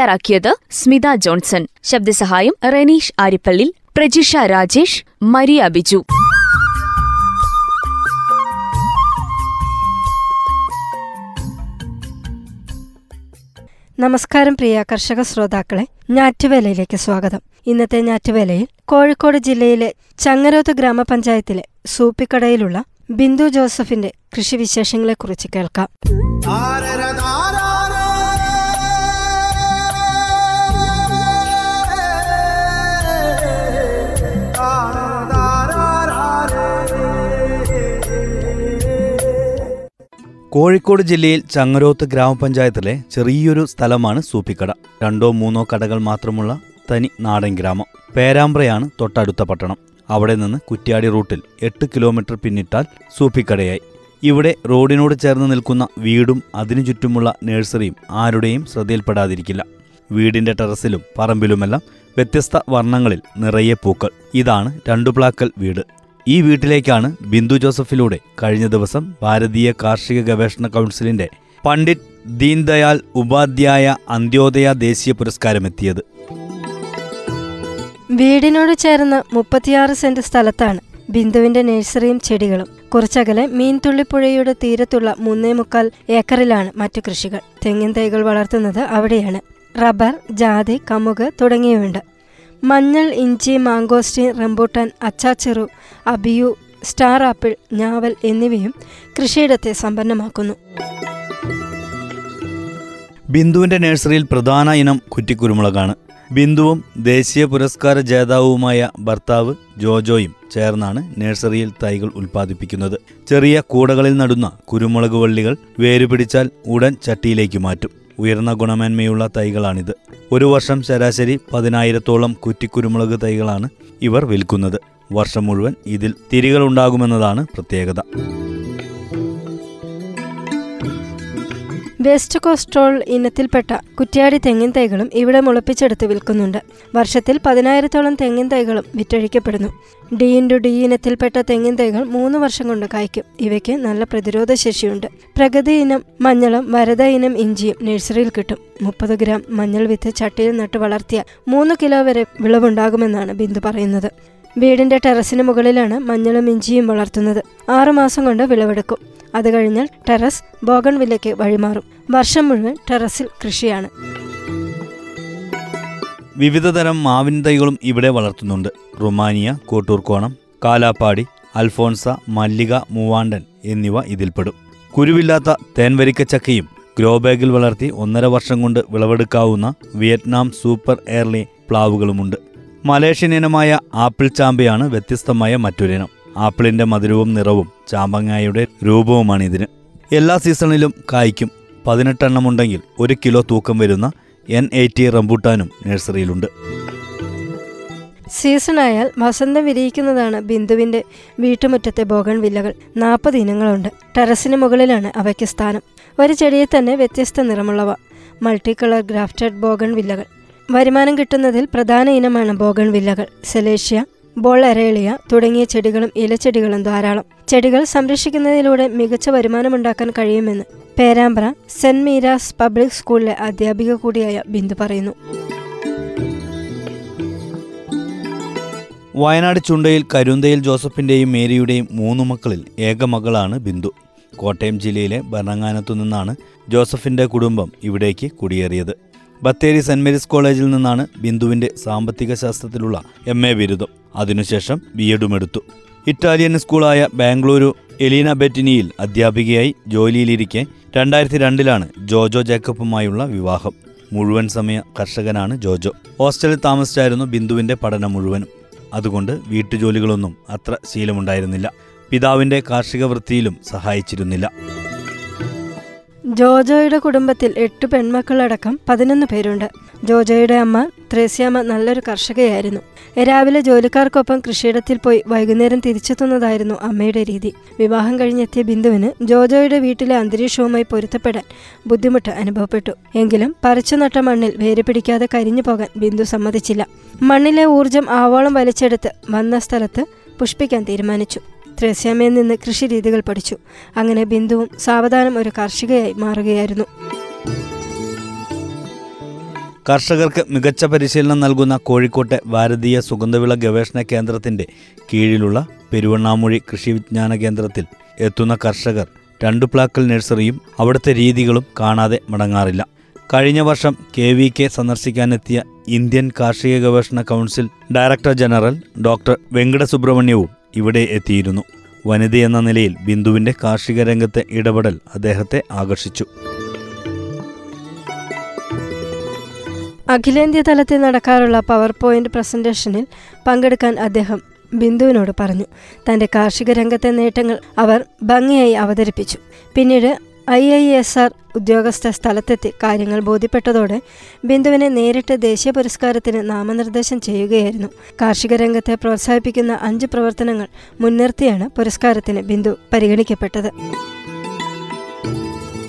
തയ്യാറാക്കിയത് സ്മിത ജോൺസൺ. ശബ്ദസഹായം റെനീഷ് ആരിപ്പള്ളി പ്രജിഷ രാജേഷ് മരിയ ബിജു. നമസ്കാരം പ്രിയ കർഷക ശ്രോതാക്കളെ ഞാറ്റുവേലയിലേക്ക് സ്വാഗതം. ഇന്നത്തെ ഞാറ്റുവേലയിൽ കോഴിക്കോട് ജില്ലയിലെ ചങ്ങരോത്ത് ഗ്രാമപഞ്ചായത്തിലെ സൂപ്പിക്കടയിലുള്ള ബിന്ദു ജോസഫിന്റെ കൃഷിവിശേഷങ്ങളെക്കുറിച്ച് കേൾക്കാം. കോഴിക്കോട് ജില്ലയിൽ ചങ്ങരോത്ത് ഗ്രാമപഞ്ചായത്തിലെ ചെറിയൊരു സ്ഥലമാണ് സൂപ്പിക്കട. രണ്ടോ മൂന്നോ കടകൾ മാത്രമുള്ള തനി നാടൻ ഗ്രാമം. പേരാമ്പ്രയാണ് തൊട്ടടുത്ത പട്ടണം. അവിടെ നിന്ന് കുറ്റ്യാടി റൂട്ടിൽ എട്ട് കിലോമീറ്റർ പിന്നിട്ടാൽ സൂപ്പിക്കടയായി. ഇവിടെ റോഡിനോട് ചേർന്ന് നിൽക്കുന്ന വീടും അതിനു ചുറ്റുമുള്ള നഴ്സറിയും ആരുടെയും ശ്രദ്ധയിൽപ്പെടാതിരിക്കില്ല. വീടിന്റെ ടെറസിലും പറമ്പിലുമെല്ലാം വ്യത്യസ്ത വർണങ്ങളിൽ നിറയെ പൂക്കൾ. ഇതാണ് രണ്ടുപ്ലാക്കൽ വീട്. ഈ വീട്ടിലേക്കാണ് ബിന്ദു ജോസഫിലൂടെ കഴിഞ്ഞ ദിവസം ഭാരതീയ കാർഷിക ഗവേഷണ കൗൺസിലിന്റെ പണ്ഡിറ്റ് ദീൻദയാൽ ഉപാധ്യായ അന്ത്യോദയ ദേശീയ പുരസ്കാരം എത്തിയത്. വീടിനോട് ചേർന്ന് മുപ്പത്തിയാറ് സെന്റ് സ്ഥലത്താണ് ബിന്ദുവിന്റെ നഴ്സറിയും ചെടികളും. കുറച്ചകലെ മീൻതുള്ളിപ്പുഴയുടെ തീരത്തുള്ള മൂന്നേ മുക്കാൽ ഏക്കറിലാണ് മറ്റു കൃഷികൾ. തെങ്ങിൻ തൈകൾ വളർത്തുന്നത് അവിടെയാണ്. റബ്ബർ ജാതി കമുക് തുടങ്ങിയവയുണ്ട്. മഞ്ഞൾ ഇഞ്ചി mangosteen rambutan achachairu abiu star apple ഞാവൽ എന്നിവയും കൃഷിയിടത്തെ സമ്പന്നമാക്കുന്നു. ബിന്ദുവിന്റെ നഴ്സറിയിൽ പ്രധാന ഇനം കുറ്റിക്കുരുമുളകാണ്. ബിന്ദുവും ദേശീയ പുരസ്കാര ജേതാവുമായ ഭർത്താവ് ജോജോയും ചേർന്നാണ് നഴ്സറിയിൽ തൈകൾ ഉൽപ്പാദിപ്പിക്കുന്നത്. ചെറിയ കൂടകളിൽ നടുന്ന കുരുമുളക് വള്ളികൾ വേരുപിടിച്ചാൽ ഉടൻ ചട്ടിയിലേക്ക് മാറ്റും. ഉയർന്ന ഗുണമേന്മയുള്ള തൈകളാണിത്. ഒരു വർഷം ശരാശരി പതിനായിരത്തോളം കുറ്റിക്കുരുമുളക് തൈകളാണ് ഇവർ വിൽക്കുന്നത്. വർഷം മുഴുവൻ ഇതിൽ തിരികളുണ്ടാകുമെന്നതാണ് പ്രത്യേകത. വെസ്റ്റ് കോസ്ട്രോൾ ഇനത്തിൽപ്പെട്ട കുറ്റ്യാടി തെങ്ങിൻ തൈകളും ഇവിടെ മുളപ്പിച്ചെടുത്ത് വിൽക്കുന്നുണ്ട്. വർഷത്തിൽ പതിനായിരത്തോളം തെങ്ങിൻ തൈകളും വിറ്റഴിക്കപ്പെടുന്നു. ഡി ഇന്റു ഡി ഇനത്തിൽപ്പെട്ട തെങ്ങിൻ തൈകൾ മൂന്ന് വർഷം കൊണ്ട് കായ്ക്കും. ഇവയ്ക്ക് നല്ല പ്രതിരോധ ശേഷിയുണ്ട്. പ്രഗതി ഇനം മഞ്ഞളും വരത ഇനം ഇഞ്ചിയും നഴ്സറിയിൽ കിട്ടും. മുപ്പത് ഗ്രാം മഞ്ഞൾ വിത്ത് ചട്ടിയിൽ നട്ട് വളർത്തിയ മൂന്ന് കിലോ വരെ വിളവുണ്ടാകുമെന്നാണ് ബിന്ദു പറയുന്നത്. വീടിന്റെ ടെറസിന് മുകളിലാണ് മഞ്ഞളും ഇഞ്ചിയും വളർത്തുന്നത്. ആറുമാസം കൊണ്ട് വിളവെടുക്കും. അത് കഴിഞ്ഞാൽ ടെറസ് ബോഗൺവില്ലയ്ക്ക് വഴിമാറും. വർഷം മുഴുവൻ ടെറസിൽ കൃഷിയാണ്. വിവിധതരം മാവിൻ തൈകളും ഇവിടെ വളർത്തുന്നുണ്ട്. റുമാനിയ കോട്ടൂർക്കോണം കാലാപ്പാടി അൽഫോൺസ മല്ലിക മൂവാണ്ടൻ എന്നിവ ഇതിൽപ്പെടും. കുരുവില്ലാത്ത തേൻവരിക്കച്ചക്കയും ഗ്രോ ബാഗിൽ വളർത്തി ഒന്നര വർഷം കൊണ്ട് വിളവെടുക്കാവുന്ന വിയറ്റ്നാം സൂപ്പർ എയർലി പ്ലാവുകളുമുണ്ട്. മലേഷ്യൻ ഇനമായ ആപ്പിൾ ചാമ്പയാണ് വ്യത്യസ്തമായ മറ്റൊരിനം ആപ്പിളിന്റെ മധുരവും നിറവും ചാമ്പങ്ങായുടെ രൂപവുമാണ് ഇതിന്. എല്ലാ സീസണിലും കായ്ക്കും. പതിനെട്ടെണ്ണമുണ്ടെങ്കിൽ ഒരു കിലോ തൂക്കം വരുന്ന എൻ എയ്റ്റി റംബൂട്ടാനും നഴ്സറിയിലുണ്ട്. സീസണായാൽ വസന്തം വിരിയിക്കുന്നതാണ് ബിന്ദുവിന്റെ വീട്ടുമുറ്റത്തെ ബോഗൺ വില്ലകൾ. നാൽപ്പത് ഇനങ്ങളുണ്ട്. ടെറസിന് മുകളിലാണ് അവയ്ക്ക് സ്ഥാനം. ഒരു ചെടിയിൽ തന്നെ വ്യത്യസ്ത നിറമുള്ളവ. മൾട്ടി കളർ ഗ്രാഫ്റ്റഡ് ബോഗൺ വില്ലകൾ. വരുമാനം കിട്ടുന്നതിൽ പ്രധാന ഇനമാണ് ബോഗൺ വില്ലകൾ സെലേഷ്യ ബോൾ അരേളിയ തുടങ്ങിയ ചെടികളും ഇലച്ചെടികളും ധാരാളം. ചെടികൾ സംരക്ഷിക്കുന്നതിലൂടെ മികച്ച വരുമാനമുണ്ടാക്കാൻ കഴിയുമെന്ന് പേരാമ്പ്ര സെന്റ് മീരാസ് പബ്ലിക് സ്കൂളിലെ അധ്യാപിക കൂടിയായ ബിന്ദു പറയുന്നു. വയനാട് ചുണ്ടയിൽ കരുന്തയിൽ ജോസഫിന്റെയും മേരിയുടെയും മൂന്ന് മക്കളിൽ ഏക മകളാണ് ബിന്ദു. കോട്ടയം ജില്ലയിലെ ഭരണങ്ങാനത്തു നിന്നാണ് ജോസഫിന്റെ കുടുംബം ഇവിടേക്ക് കുടിയേറിയത്. ബത്തേരി സെന്റ് മേരീസ് കോളേജിൽ നിന്നാണ് ബിന്ദുവിന്റെ സാമ്പത്തിക ശാസ്ത്രത്തിലുള്ള എം എ ബിരുദം. അതിനുശേഷം ബി എഡും എടുത്തു. ഇറ്റാലിയൻ സ്കൂളായ ബാംഗ്ലൂരു എലീന ബെറ്റിനിയിൽ അധ്യാപികയായി ജോലിയിലിരിക്കെ രണ്ടായിരത്തി രണ്ടിലാണ് ജോജോ ജേക്കബുമായുള്ള വിവാഹം. മുഴുവൻ സമയ കർഷകനാണ് ജോജോ. ഹോസ്റ്റലിൽ താമസിച്ചായിരുന്നു ബിന്ദുവിന്റെ പഠനം മുഴുവനും. അതുകൊണ്ട് വീട്ടുജോലികളൊന്നും അത്ര ശീലമുണ്ടായിരുന്നില്ല. പിതാവിന്റെ കാർഷിക വൃത്തിയിലും സഹായിച്ചിരുന്നില്ല. ജോജോയുടെ കുടുംബത്തിൽ എട്ട് പെൺമക്കളടക്കം പതിനൊന്ന് പേരുണ്ട്. ജോജോയുടെ അമ്മ ത്രേസ്യാമ്മ നല്ലൊരു കർഷകയായിരുന്നു. രാവിലെ ജോലിക്കാർക്കൊപ്പം കൃഷിയിടത്തിൽ പോയി വൈകുന്നേരം തിരിച്ചെത്തുന്നതായിരുന്നു അമ്മയുടെ രീതി. വിവാഹം കഴിഞ്ഞെത്തിയ ബിന്ദുവിന് ജോജോയുടെ വീട്ടിലെ അന്തരീക്ഷവുമായി പൊരുത്തപ്പെടാൻ ബുദ്ധിമുട്ട് അനുഭവപ്പെട്ടു. എങ്കിലും പറിച്ചു നട്ട മണ്ണിൽ വേര് പിടിക്കാതെ കരിഞ്ഞു പോകാൻ ബിന്ദു സമ്മതിച്ചില്ല. മണ്ണിലെ ഊർജം ആവോളം വലിച്ചെടുത്ത് വന്ന സ്ഥലത്ത് പുഷ്പിക്കാൻ തീരുമാനിച്ചു. ത്രേസ്യാമ്മയിൽ നിന്ന് കൃഷിരീതികൾ പഠിച്ചു. അങ്ങനെ ബിന്ദുവും സാവധാനം ഒരു കാർഷികയായി മാറുകയായിരുന്നു. കർഷകർക്ക് മികച്ച പരിശീലനം നൽകുന്ന കോഴിക്കോട്ടെ ഭാരതീയ സുഗന്ധവിള ഗവേഷണ കേന്ദ്രത്തിന്റെ കീഴിലുള്ള പെരുവണ്ണാമൂഴി കൃഷി വിജ്ഞാന കേന്ദ്രത്തിൽ എത്തുന്ന കർഷകർ രണ്ടു പ്ലാക്കൽ നഴ്സറിയും അവിടുത്തെ രീതികളും കാണാതെ മടങ്ങാറില്ല. കഴിഞ്ഞ വർഷം കെ വി കെ സന്ദർശിക്കാനെത്തിയ ഇന്ത്യൻ കാർഷിക ഗവേഷണ council director general doctor Venkata സുബ്രഹ്മണ്യവും ഇവിടെ എത്തിയിരുന്നു. വനിതയെന്ന നിലയിൽ ബിന്ദുവിന്റെ കാർഷിക രംഗത്തെ ഇടപെടൽ അദ്ദേഹത്തെ ആകർഷിച്ചു. അഖിലേന്ത്യാ തലത്തിൽ നടക്കാറുള്ള പവർ പോയിന്റ് പ്രസന്റേഷനിൽ പങ്കെടുക്കാൻ അദ്ദേഹം ബിന്ദുവിനോട് പറഞ്ഞു. തന്റെ കാർഷിക രംഗത്തെ നേട്ടങ്ങൾ അവർ ഭംഗിയായി അവതരിപ്പിച്ചു. പിന്നീട് ഐ ഐ എസ് ആർ ഉദ്യോഗസ്ഥ സ്ഥലത്തെത്തി കാര്യങ്ങൾ ബോധ്യപ്പെട്ടതോടെ ബിന്ദുവിനെ നേരിട്ട് ദേശീയ പുരസ്കാരത്തിന് നാമനിർദ്ദേശം ചെയ്യുകയായിരുന്നു. കാർഷിക രംഗത്തെ പ്രോത്സാഹിപ്പിക്കുന്ന അഞ്ച് പ്രവർത്തനങ്ങൾ മുൻനിർത്തിയാണ് പുരസ്കാരത്തിന് ബിന്ദു പരിഗണിക്കപ്പെട്ടത്.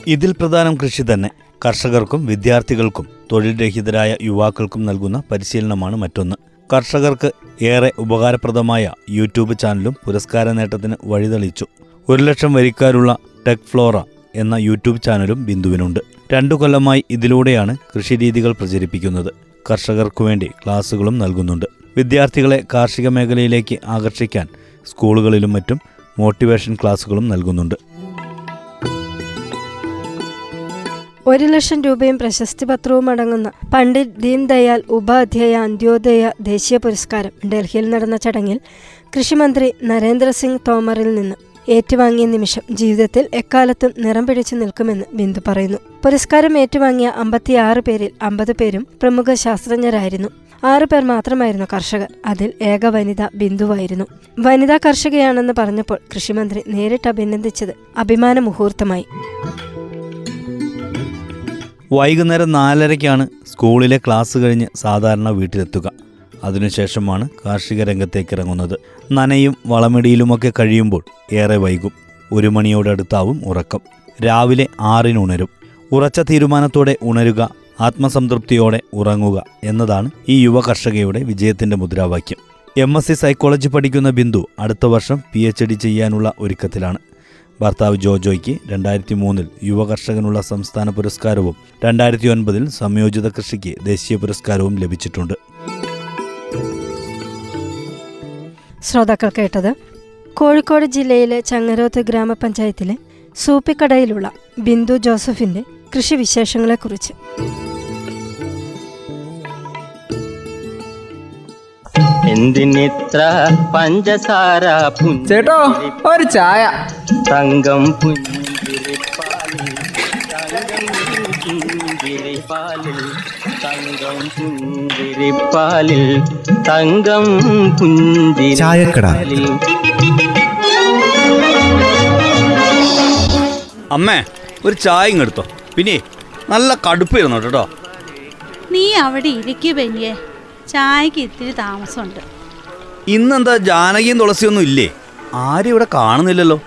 ഇതിൽ പ്രധാനം കൃഷി തന്നെ. കർഷകർക്കും വിദ്യാർത്ഥികൾക്കും തൊഴിൽ രഹിതരായ യുവാക്കൾക്കും നൽകുന്ന പരിശീലനമാണ് മറ്റൊന്ന്. കർഷകർക്ക് ഏറെ ഉപകാരപ്രദമായ യൂട്യൂബ് ചാനലും പുരസ്കാര നേട്ടത്തിന് വഴിതെളിച്ചു. ഒരു ലക്ഷം വരിക്കാരുള്ള ടെക് ഫ്ലോറ എന്ന യൂട്യൂബ് ചാനലും ബിന്ദുവിനുണ്ട്. രണ്ടു കൊല്ലമായി ഇതിലൂടെയാണ് കൃഷിരീതികൾ പ്രചരിപ്പിക്കുന്നത്. കർഷകർക്കു വേണ്ടി ക്ലാസുകളും നൽകുന്നുണ്ട്. വിദ്യാർത്ഥികളെ കാർഷിക മേഖലയിലേക്ക് ആകർഷിക്കാൻ സ്കൂളുകളിലും മറ്റും മോട്ടിവേഷൻ ക്ലാസുകളും നൽകുന്നുണ്ട്. ഒരു ലക്ഷം രൂപയും പ്രശസ്തി പത്രവും അടങ്ങുന്ന പണ്ഡിറ്റ് ദീൻദയാൽ ഉപാധ്യായ അന്ത്യോദയ ദേശീയ പുരസ്കാരം ഡൽഹിയിൽ നടന്ന ചടങ്ങിൽ കൃഷിമന്ത്രി നരേന്ദ്രസിംഗ് തോമറിൽ നിന്ന് ഏറ്റുവാങ്ങിയ നിമിഷം ജീവിതത്തിൽ എക്കാലത്തും നിറം പിടിച്ചു നിൽക്കുമെന്ന് ബിന്ദു പറയുന്നു. പുരസ്കാരം ഏറ്റുവാങ്ങിയ അമ്പത്തിയാറ് പേരിൽ അമ്പത് പേരും പ്രമുഖ ശാസ്ത്രജ്ഞരായിരുന്നു. ആറു പേർ മാത്രമായിരുന്നു കർഷകർ. അതിൽ ഏക വനിത ബിന്ദുവായിരുന്നു. വനിതാ കർഷകയാണെന്ന് പറഞ്ഞപ്പോൾ കൃഷിമന്ത്രി നേരിട്ട് അഭിനന്ദിച്ചത് അഭിമാന മുഹൂർത്തമായി വൈകുന്നേരം നാലരയ്ക്കാണ് സ്കൂളിലെ ക്ലാസ് കഴിഞ്ഞ് സാധാരണ വീട്ടിലെത്തുക. അതിനുശേഷമാണ് കാർഷിക രംഗത്തേക്ക് ഇറങ്ങുന്നത്. നനയും വളമിടിയിലുമൊക്കെ കഴിയുമ്പോൾ ഏറെ വൈകും. ഒരു മണിയോടടുത്താവും ഉറക്കം. രാവിലെ ആറിന് ഉണരും. ഉറച്ച തീരുമാനത്തോടെ ഉണരുക ആത്മസംതൃപ്തിയോടെ ഉറങ്ങുക എന്നതാണ് ഈ യുവ കർഷകയുടെ വിജയത്തിന്റെ മുദ്രാവാക്യം. എം എസ് സി സൈക്കോളജി പഠിക്കുന്ന ബിന്ദു അടുത്ത വർഷം പി എച്ച് ഡി ചെയ്യാനുള്ള ഒരുക്കത്തിലാണ്. ഭർത്താവ് ജോജോയ്ക്ക് രണ്ടായിരത്തി മൂന്നിൽ യുവ കർഷകനുള്ള സംസ്ഥാന പുരസ്കാരവും രണ്ടായിരത്തി ഒൻപതിൽ സംയോജിത കൃഷിക്ക് ദേശീയ പുരസ്കാരവും ലഭിച്ചിട്ടുണ്ട്. ശ്രോതാക്കൾ കേട്ടത് കോഴിക്കോട് ജില്ലയിലെ ചങ്ങരോത്ത് ഗ്രാമപഞ്ചായത്തിലെ സൂപ്പിക്കടയിലുള്ള ബിന്ദു ജോസഫിന്റെ കൃഷിവിശേഷങ്ങളെക്കുറിച്ച്. എന്തിനിത്ര പഞ്ചസാര ചേട്ടോ ഒരു ചായ. തങ്കം പുഞ്ചിരിപ്പാലിൽ തങ്കം പുഞ്ചിരിപ്പാലിൽ. തങ്കം തങ്കം ചായക്കട. അമ്മേ ഒരു ചായ ഇങ്ങെടുത്തോ പിന്നെ നല്ല കടുപ്പായിരുന്നു കേട്ടോ. നീ അവിടെ ഇരിക്കു ബെനിയെ ചായക്ക് ഇത്തിരി താമസമുണ്ട്. ഇന്നെന്താ ജാനകിയും തുളസിയൊന്നും ഇല്ലേ? ആരും ഇവിടെ കാണുന്നില്ലല്ലോ.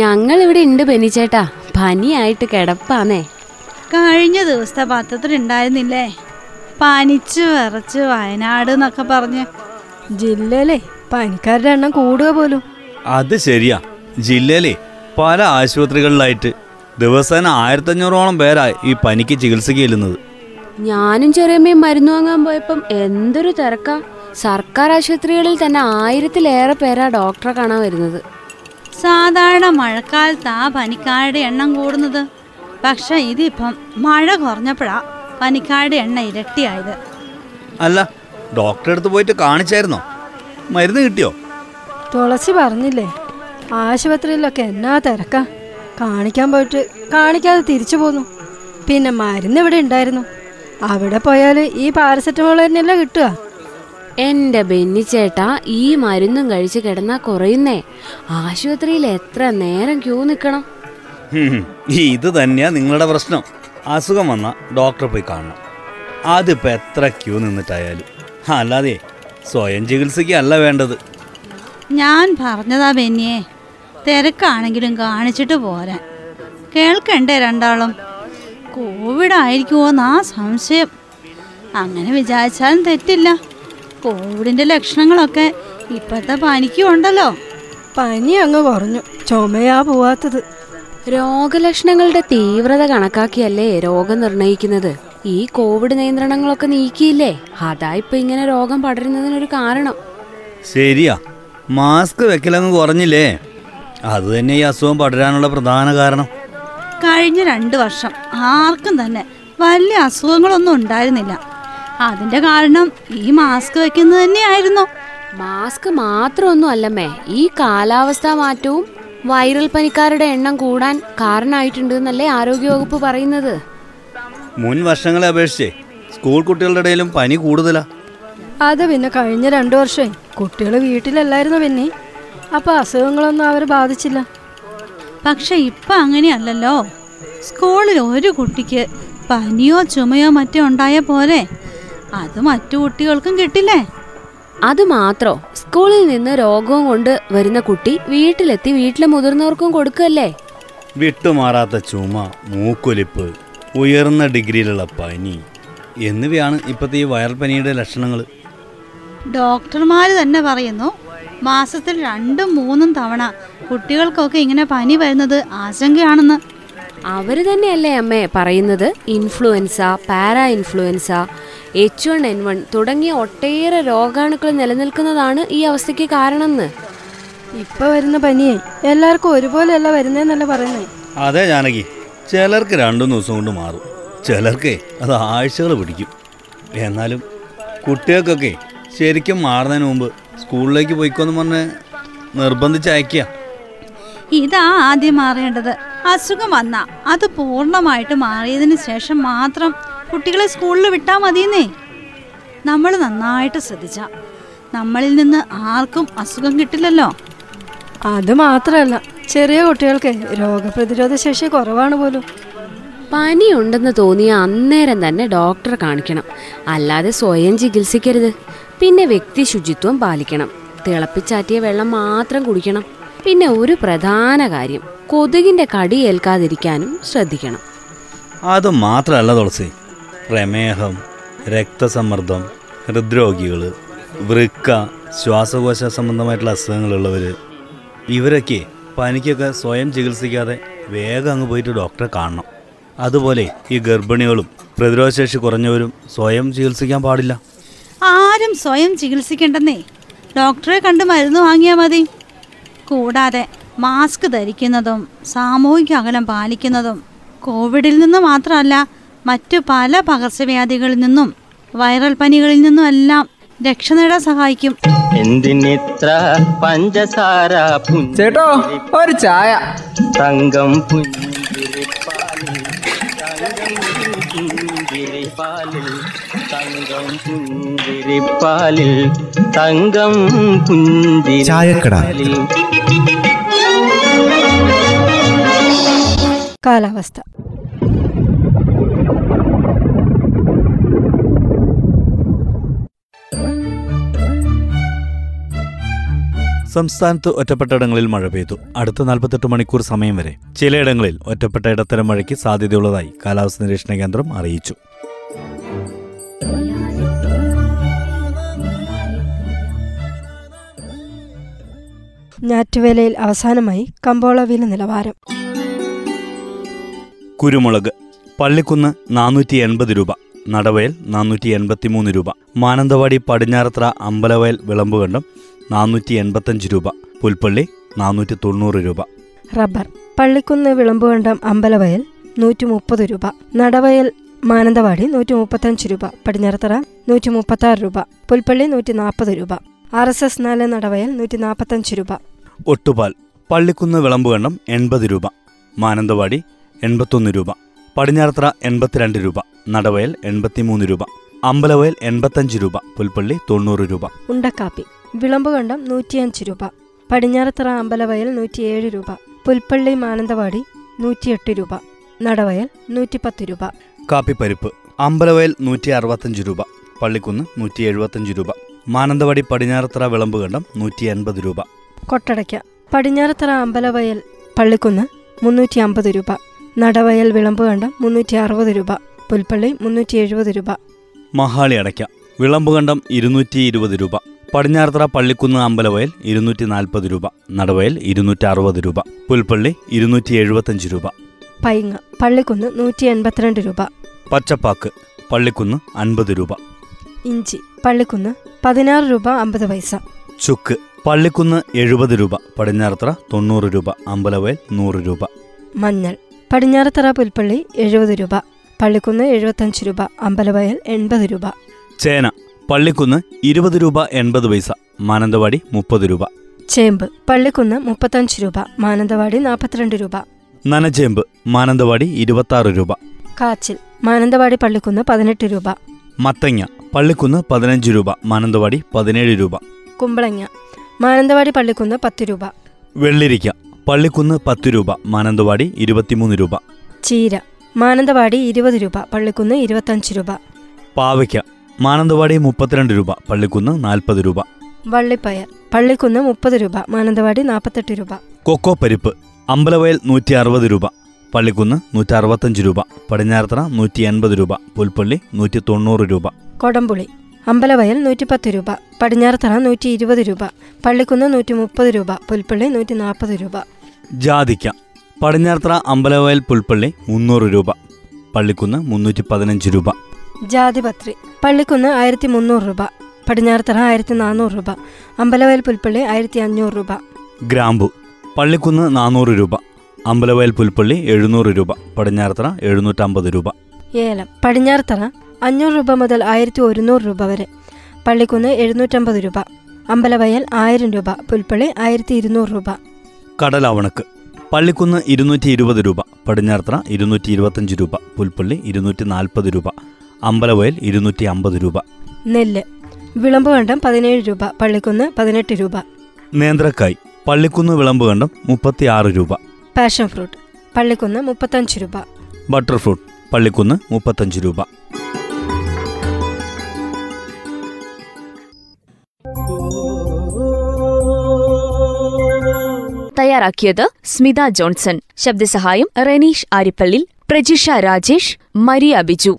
ഞങ്ങൾ ഇവിടെ ഉണ്ട് ബെനിച്ചേട്ടാ പനിയായിട്ട് കിടപ്പാന്നേ. കഴിഞ്ഞ ദിവസത്തെ പത്രത്തിൽ ഉണ്ടായിരുന്നില്ലേ? പനിച്ച് വിറച്ച് വയനാട് എന്നൊക്കെ പറഞ്ഞ്. ജില്ലയിലെ പനിക്കാരുടെ എണ്ണം കൂടുക പോലും. അത് ശരിയാ. ജില്ലയിലെ പല ആശുപത്രികളിലായിട്ട് ദിവസേന ആയിരത്തഞ്ഞൂറോളം പേരാ ഈ പനിക്ക് ചികിത്സയ്ക്ക് ചെല്ലുന്നത്. ഞാനും ചെറിയമ്മയും മരുന്ന് വാങ്ങാൻ പോയപ്പം എന്തൊരു തിരക്കാ. സർക്കാർ ആശുപത്രികളിൽ തന്നെ ആയിരത്തിലേറെ പേരാ ഡോക്ടറെ കാണാൻ വരുന്നത്. സാധാരണ മഴക്കാലത്ത് ആ പനിക്കാരുടെ എണ്ണം കൂടുന്നത്. പക്ഷെ ഇതിപ്പം മഴ കുറഞ്ഞപ്പോഴാ പനിക്കാരുടെ എണ്ണ ഇരട്ടിയായത്. അല്ല ഡോക്ടറെ അടുത്ത് പോയിട്ട് കാണിച്ചായിരുന്നോ? മരുന്ന് കിട്ടിയോ? തുളസി പറഞ്ഞില്ലേ ആശുപത്രിയിലൊക്കെ എന്നാ തിരക്കാ? കാണിക്കാൻ പോയിട്ട് കാണിക്കാതെ തിരിച്ചു പോന്നു. പിന്നെ മരുന്ന് ഇവിടെ ഉണ്ടായിരുന്നു. അവിടെ പോയാൽ ഈ പാരസെറ്റമോൾ തന്നെയല്ലേ കിട്ടുക? എന്റെ ബെന്നിച്ചേട്ടാ ഈ മരുന്നും കഴിച്ച് കിടന്നാ കുറയുന്നേ. ആശുപത്രിയിൽ എത്ര നേരം ക്യൂ നിൽക്കണം? ഇത് തന്നെയാ നിങ്ങളുടെ പ്രശ്നം. അസുഖം വന്ന ഡോക്ടറെ പോയി കാണണം. അതിപ്പോൾ എത്ര ക്യൂ നിന്നിട്ടായാലും. അല്ലാതെ സ്വയം ചികിത്സയ്ക്കല്ല വേണ്ടത്. ഞാൻ പറഞ്ഞതാ ബെന്നിയെ തിരക്കാണെങ്കിലും കാണിച്ചിട്ട് പോരാൻ കേൾക്കണ്ടേ രണ്ടാളും? കോവിഡ് ആയിരിക്കുമോന്നാ സംശയം. അങ്ങനെ വിചാരിച്ചാലും തെറ്റില്ല. കോവിഡിന്റെ ലക്ഷണങ്ങളൊക്കെ ഇപ്പോഴത്തെ പനിക്കും ഉണ്ടല്ലോ പനി അങ്ങ് കുറഞ്ഞു. ചുമയാ പോവാത്തത്. രോഗലക്ഷണങ്ങളുടെ തീവ്രത കണക്കാക്കിയല്ലേ രോഗം നിർണയിക്കുന്നത്? ഈ കോവിഡ് നിയന്ത്രണങ്ങളൊക്കെ നീക്കിയില്ലേ? അതാ ഇപ്പൊ ഇങ്ങനെ രോഗം പടരുന്നതിനൊരു കാരണം. ശരിയാ. മാസ്ക് വെക്കലങ്ങ് കുറഞ്ഞില്ലേ? അത് തന്നെ ഈ അസുഖം പടരാനുള്ള പ്രധാന കാരണം. കഴിഞ്ഞ രണ്ട് വർഷം ആർക്കും തന്നെ വലിയ അസുഖങ്ങളൊന്നും ഉണ്ടായിരുന്നില്ല. അതിന്റെ കാരണം ഈ മാസ്ക് വെക്കുന്നത് തന്നെയായിരുന്നു. മാസ്ക് മാത്രമൊന്നും അല്ലമ്മേ ഈ കാലാവസ്ഥാ മാറ്റവും വൈറൽ പനിക്കാരുടെ എണ്ണം കൂടാൻ കാരണമായിട്ടുണ്ട് എന്നല്ലേ ആരോഗ്യവകുപ്പ് പറയുന്നത്. മുൻ വർഷങ്ങളെ അപേക്ഷിച്ച് സ്കൂൾ കുട്ടികളുടെ ഇടയിലും പനി കൂടുതലാ. അതെ പിന്നെ കഴിഞ്ഞ രണ്ടു വർഷം കുട്ടികൾ വീട്ടിലല്ലായിരുന്നു പിന്നെ. അപ്പൊ അസുഖങ്ങളൊന്നും അവരെ ബാധിച്ചില്ല. പക്ഷെ ഇപ്പൊ അങ്ങനെയല്ലല്ലോ. സ്കൂളിൽ ഒരു കുട്ടിക്ക് പനിയോ ചുമയോ മറ്റോ ഉണ്ടായ പോലെ അത് മറ്റു കുട്ടികൾക്കും കിട്ടില്ലേ? അത് മാത്രോ സ്കൂളിൽ നിന്ന് രോഗവും കൊണ്ട് വരുന്ന കുട്ടി വീട്ടിലെത്തി വീട്ടിലെ മുതിർന്നവർക്കും കൊടുക്കല്ലേ? വിട്ടുമാറാത്ത ചുമ മൂക്കൊലിപ്പ് ഉയർന്ന ഡിഗ്രിയിലുള്ള പനി എന്നിവയാണ് ഇപ്പോഴത്തെ ഈ വൈറൽ പനിയുടെ ലക്ഷണങ്ങൾ. ഡോക്ടർമാർ തന്നെ പറയുന്നു മാസത്തിൽ രണ്ടും മൂന്നും തവണ കുട്ടികൾക്കൊക്കെ ഇങ്ങനെ പനി വരുന്നത് ആശങ്കയാണെന്ന്. അവർ തന്നെയല്ലേ അമ്മേ പറയുന്നത്? Influenza parainfluenza H one N one തുടങ്ങിയ ഒട്ടേറെ രോഗാണുക്കൾ നിലനിൽക്കുന്നതാണ് ഈ അവസ്ഥയ്ക്ക് കാരണമെന്ന്. ഇപ്പൊ വരുന്ന പനിയെ എല്ലാവർക്കും ഒരുപോലെയല്ല വരുന്നതെന്നല്ല പറയുന്നേ. അതെ ജാനകി. ചിലർക്ക് രണ്ടു ദിവസം കൊണ്ട് മാറും. ചിലർക്ക് അത് ആഴ്ചകൾ പിടിക്കും. എന്നാലും കുട്ടികൾക്കൊക്കെ ശരിക്കും മാറുന്നതിന് മുമ്പ് സ്കൂളിലേക്ക് പോയിക്കോന്ന് പറഞ്ഞ് നിർബന്ധിച്ച് അയക്കുക ഇതാ ആദ്യം മാറേണ്ടത്. അസുഖം വന്ന അത് പൂർണമായിട്ട് മാറിയതിന് ശേഷം മാത്രം കുട്ടികളെ സ്കൂളിൽ വിട്ടാൽ മതിയെന്നേ. നമ്മൾ നന്നായിട്ട് ശ്രദ്ധിച്ച. നമ്മളിൽ നിന്ന് ആർക്കും അസുഖം കിട്ടില്ലല്ലോ. അത് മാത്രമല്ല ചെറിയ കുട്ടികൾക്ക് രോഗപ്രതിരോധ ശേഷി കുറവാണ് പോലും. പനി ഉണ്ടെന്ന് തോന്നിയ അന്നേരം തന്നെ ഡോക്ടറെ കാണിക്കണം. അല്ലാതെ സ്വയം ചികിത്സിക്കരുത്. പിന്നെ വ്യക്തി ശുചിത്വം പാലിക്കണം. തിളപ്പിച്ചാറ്റിയ വെള്ളം മാത്രം കുടിക്കണം. പിന്നെ ഒരു പ്രധാന കാര്യം കൊതുകിന്റെ കടി ഏൽക്കാതിരിക്കാനും ശ്രദ്ധിക്കണം. അത് മാത്രമല്ല തുളസി. പ്രമേഹം രക്തസമ്മർദ്ദം ഹൃദ്രോഗികൾ വൃക്ക ശ്വാസകോശ സംബന്ധമായിട്ടുള്ള അസുഖങ്ങളുള്ളവർ ഇവരൊക്കെ പനിക്കൊക്കെ സ്വയം ചികിത്സിക്കാതെ വേഗം അങ്ങ് പോയിട്ട് ഡോക്ടറെ കാണണം. അതുപോലെ ഈ ഗർഭിണികളും പ്രതിരോധശേഷി കുറഞ്ഞവരും സ്വയം ചികിത്സിക്കാൻ പാടില്ല. ആരും സ്വയം ചികിത്സിക്കേണ്ടെന്നേ. ഡോക്ടറെ കണ്ട് മരുന്ന് വാങ്ങിയാൽ മതി. കൂടാതെ മാസ്ക് ധരിക്കുന്നതും സാമൂഹിക അകലം പാലിക്കുന്നതും കോവിഡിൽ നിന്ന് മാത്രമല്ല മറ്റു പല പകർച്ചവ്യാധികളിൽ നിന്നും വൈറൽ പനികളിൽ നിന്നും എല്ലാം രക്ഷ നേടാൻ സഹായിക്കും. എന്തിനിത്ര പഞ്ചസാര ചേട്ടോ ഒരു ചായ. തങ്കം പുഞ്ചിരിപ്പാലിൽ തങ്കം പുഞ്ചിരിപ്പാലിൽ തങ്കം പുഞ്ചിരിപ്പാലിൽ. കാലാവസ്ഥ. സംസ്ഥാനത്ത് ഒറ്റപ്പെട്ടയിടങ്ങളിൽ മഴ പെയ്തു. അടുത്ത നാൽപ്പത്തെട്ട് മണിക്കൂർ സമയം വരെ ചിലയിടങ്ങളിൽ ഒറ്റപ്പെട്ട ഇടത്തരം മഴയ്ക്ക് സാധ്യതയുള്ളതായി കാലാവസ്ഥ നിരീക്ഷണ കേന്ദ്രം അറിയിച്ചു. ഞാറ്റുവേലയിൽ അവസാനമായി കമ്പോള വില നിലവാരം. കുരുമുളക് പള്ളിക്കുന്ന് നാനൂറ്റി എൺപത് രൂപ നടവയൽ നാനൂറ്റി എൺപത്തി മൂന്ന് രൂപ മാനന്തവാടി പടിഞ്ഞാറത്ര അമ്പലവയൽ വിളമ്പുകണ്ടം നാനൂറ്റി എൺപത്തഞ്ച് രൂപ. പുൽപ്പള്ളി നാനൂറ്റി തൊണ്ണൂറ് രൂപ. റബ്ബർ. പള്ളിക്കുന്ന് വിളമ്പുകണ്ടം അമ്പലവയൽ നൂറ്റി മുപ്പത് രൂപ. നടവയൽ മാനന്തവാടി നൂറ്റി മുപ്പത്തഞ്ച് രൂപ. പടിഞ്ഞാറത്തറ നൂറ്റി മുപ്പത്താറ് രൂപ. പുൽപ്പള്ളി നൂറ്റി നാൽപ്പത് രൂപ. ആർ എസ് എസ് നാല് നടവയൽ നൂറ്റി നാൽപ്പത്തഞ്ച് രൂപ. ഒട്ടുപാൽ. പള്ളിക്കുന്ന് വിളമ്പുകണ്ടം എൺപത് രൂപ. മാനന്തവാടി എൺപത്തൊന്ന് രൂപ. പടിഞ്ഞാറത്തറ എൺപത്തിരണ്ട് രൂപ. നടവയൽ എൺപത്തിമൂന്ന് രൂപ. അമ്പലവയൽ എൺപത്തഞ്ച് രൂപ. പുൽപ്പള്ളി തൊണ്ണൂറ് രൂപ. ഉണ്ടക്കാപ്പി. വിളമ്പുകണ്ടം നൂറ്റിയഞ്ച് രൂപ. പടിഞ്ഞാറത്തറ അമ്പലവയൽ നൂറ്റിയേഴ് രൂപ. പുൽപ്പള്ളി മാനന്തവാടി നൂറ്റിയെട്ട് രൂപ. നടവയൽ നൂറ്റിപ്പത്ത് രൂപ. കാപ്പിപ്പരിപ്പ് അമ്പലവയൽ നൂറ്റി അറുപത്തഞ്ച് രൂപ. പള്ളിക്കുന്ന് നൂറ്റി എഴുപത്തഞ്ച് രൂപ. മാനന്തവാടി പടിഞ്ഞാറത്തറ വിളമ്പുകണ്ടം നൂറ്റി എൺപത് രൂപ. കൊട്ടടയ്ക്ക. പടിഞ്ഞാറത്തറ അമ്പലവയൽ പള്ളിക്കുന്ന് മുന്നൂറ്റി അമ്പത് രൂപ. നടവയൽ വിളമ്പുകണ്ടം മുന്നൂറ്റി അറുപത് രൂപ. പുൽപ്പള്ളി മുന്നൂറ്റി എഴുപത് രൂപ. മഹാളി അടയ്ക്ക. വിളമ്പുകണ്ടം ഇരുന്നൂറ്റി ഇരുപത് രൂപ. പടിഞ്ഞാറത്തറ പള്ളിക്കുന്ന് അമ്പലവയൽ ഇരുന്നൂറ്റി നാൽപ്പത് രൂപ നടവയൽ ഇരുന്നൂറ്റി അറുപത് രൂപ പുൽപ്പള്ളി ഇരുന്നൂറ്റി എഴുപത്തഞ്ച് രൂപ. പൈങ്ങ പള്ളിക്കുന്ന് നൂറ്റി എൺപത്തിരണ്ട് രൂപ. പച്ചപ്പാക്ക് പള്ളിക്കുന്ന് അൻപത് രൂപ. ഇഞ്ചി പള്ളിക്കുന്ന് പതിനാറ് രൂപ അമ്പത് പൈസ. ചുക്ക് പള്ളിക്കുന്ന് എഴുപത് രൂപ പടിഞ്ഞാറത്തറ തൊണ്ണൂറ് രൂപ അമ്പലവയൽ നൂറ് രൂപ. മഞ്ഞൾ പടിഞ്ഞാറത്തറ പുൽപ്പള്ളി എഴുപത് രൂപ പള്ളിക്കുന്ന് എഴുപത്തഞ്ച് രൂപ അമ്പലവയൽ എൺപത് രൂപ. ചേന പള്ളിക്കുന്ന് ഇരുപത് രൂപ എൺപത് പൈസ മാനന്തവാടി മുപ്പത് രൂപ. ചേമ്പ് പള്ളിക്കുന്ന് മുപ്പത്തഞ്ച് രൂപ മാനന്തവാടി നാൽപ്പത്തിരണ്ട് രൂപ. നനചേമ്പ് മാനന്തവാടി ഇരുപത്താറ് രൂപ. കാച്ചിൽ മാനന്തവാടി പള്ളിക്കുന്ന് പതിനെട്ട് രൂപ. മത്തങ്ങ പള്ളിക്കുന്ന് പതിനഞ്ച് രൂപ മാനന്തവാടി പതിനേഴ് രൂപ. കുമ്പളങ്ങ മാനന്തവാടി പള്ളിക്കുന്ന് പത്ത് രൂപ. വെള്ളിരിക്ക പള്ളിക്കുന്ന് പത്ത് രൂപ മാനന്തവാടി ഇരുപത്തിമൂന്ന് രൂപ. ചീര മാനന്തവാടി ഇരുപത് രൂപ പള്ളിക്കുന്ന് ഇരുപത്തഞ്ച് രൂപ. പാവയ്ക്ക മാനന്തവാടി മുപ്പത്തിരണ്ട് രൂപ പള്ളിക്കുന്ന് നാൽപ്പത് രൂപ. വള്ളിപ്പയർ പള്ളിക്കുന്ന് മുപ്പത് രൂപ മാനന്തവാടി നാൽപ്പത്തെട്ട് രൂപ. കൊക്കോ പരിപ്പ് അമ്പലവയൽ നൂറ്റി അറുപത് രൂപ പള്ളിക്കുന്ന് നൂറ്റി അറുപത്തഞ്ച് രൂപ പടിഞ്ഞാറത്തറ നൂറ്റി എൺപത് രൂപ പുൽപ്പള്ളി നൂറ്റി തൊണ്ണൂറ് രൂപ. കൊടംപുളി അമ്പലവയൽ നൂറ്റിപ്പത്ത് രൂപ പടിഞ്ഞാറത്തറ നൂറ്റി ഇരുപത് രൂപ പള്ളിക്കുന്ന് നൂറ്റി മുപ്പത് രൂപ പുൽപ്പള്ളി നൂറ്റി നാൽപ്പത് രൂപ. ജാതിക്ക പടിഞ്ഞാറത്തറ അമ്പലവയൽ പുൽപ്പള്ളി മുന്നൂറ് രൂപ പള്ളിക്കുന്ന് മുന്നൂറ്റി പതിനഞ്ച് രൂപ. ജാതിപത്രി. പള്ളിക്കുന്ന് ആയിരത്തി മുന്നൂറ് രൂപ. പടിഞ്ഞാറത്തറ ആയിരത്തി നാനൂറ് രൂപ. അമ്പലവയൽ പുൽപ്പള്ളി ആയിരത്തി അഞ്ഞൂറ് രൂപ. ഗ്രാമ്പു. പള്ളിക്കുന്ന് നാനൂറ് രൂപ. അമ്പലവയൽ പുൽപ്പള്ളി എഴുന്നൂറ് രൂപ. പടിഞ്ഞാറത്തറ എഴുന്നൂറ്റമ്പത് രൂപ. ഏലം. പടിഞ്ഞാറത്തറ അഞ്ഞൂറ് രൂപ മുതൽ ആയിരത്തി ഒരുന്നൂറ് രൂപ വരെ. പള്ളിക്കുന്ന് എഴുന്നൂറ്റമ്പത് രൂപ. അമ്പലവയൽ ആയിരം രൂപ. പുൽപ്പള്ളി ആയിരത്തി ഇരുന്നൂറ് രൂപ. കടലവണക്ക്. പള്ളിക്കുന്ന് ഇരുന്നൂറ്റി ഇരുപത് രൂപ. പടിഞ്ഞാർത്തറ ഇരുന്നൂറ്റി ഇരുപത്തഞ്ച് രൂപ. പുൽപ്പള്ളി ഇരുന്നൂറ്റി നാൽപ്പത് രൂപ. അമ്പലവയൽ ഇരുന്നൂറ്റി അമ്പത് രൂപ. നെല്ല്. വിളമ്പുകണ്ടം പതിനേഴ് രൂപ പള്ളിക്കുന്ന് പതിനെട്ട് രൂപ. നേന്ത്രക്കായ് പള്ളിക്കുന്ന് വിളമ്പുകണ്ടം മുപ്പത്തി ആറ് രൂപ. പാഷൻ ഫ്രൂട്ട് പള്ളിക്കുന്ന് മുപ്പത്തഞ്ച് രൂപ. ബട്ടർ ഫ്രൂട്ട് പള്ളിക്കുന്ന് മുപ്പത്തഞ്ച് രൂപ. തയ്യാറാക്കിയത് സ്മിത ജോൺസൺ. ശബ്ദസഹായം റെനീഷ് ആരിപ്പള്ളി പ്രജിഷ രാജേഷ് മരിയ ബിജു.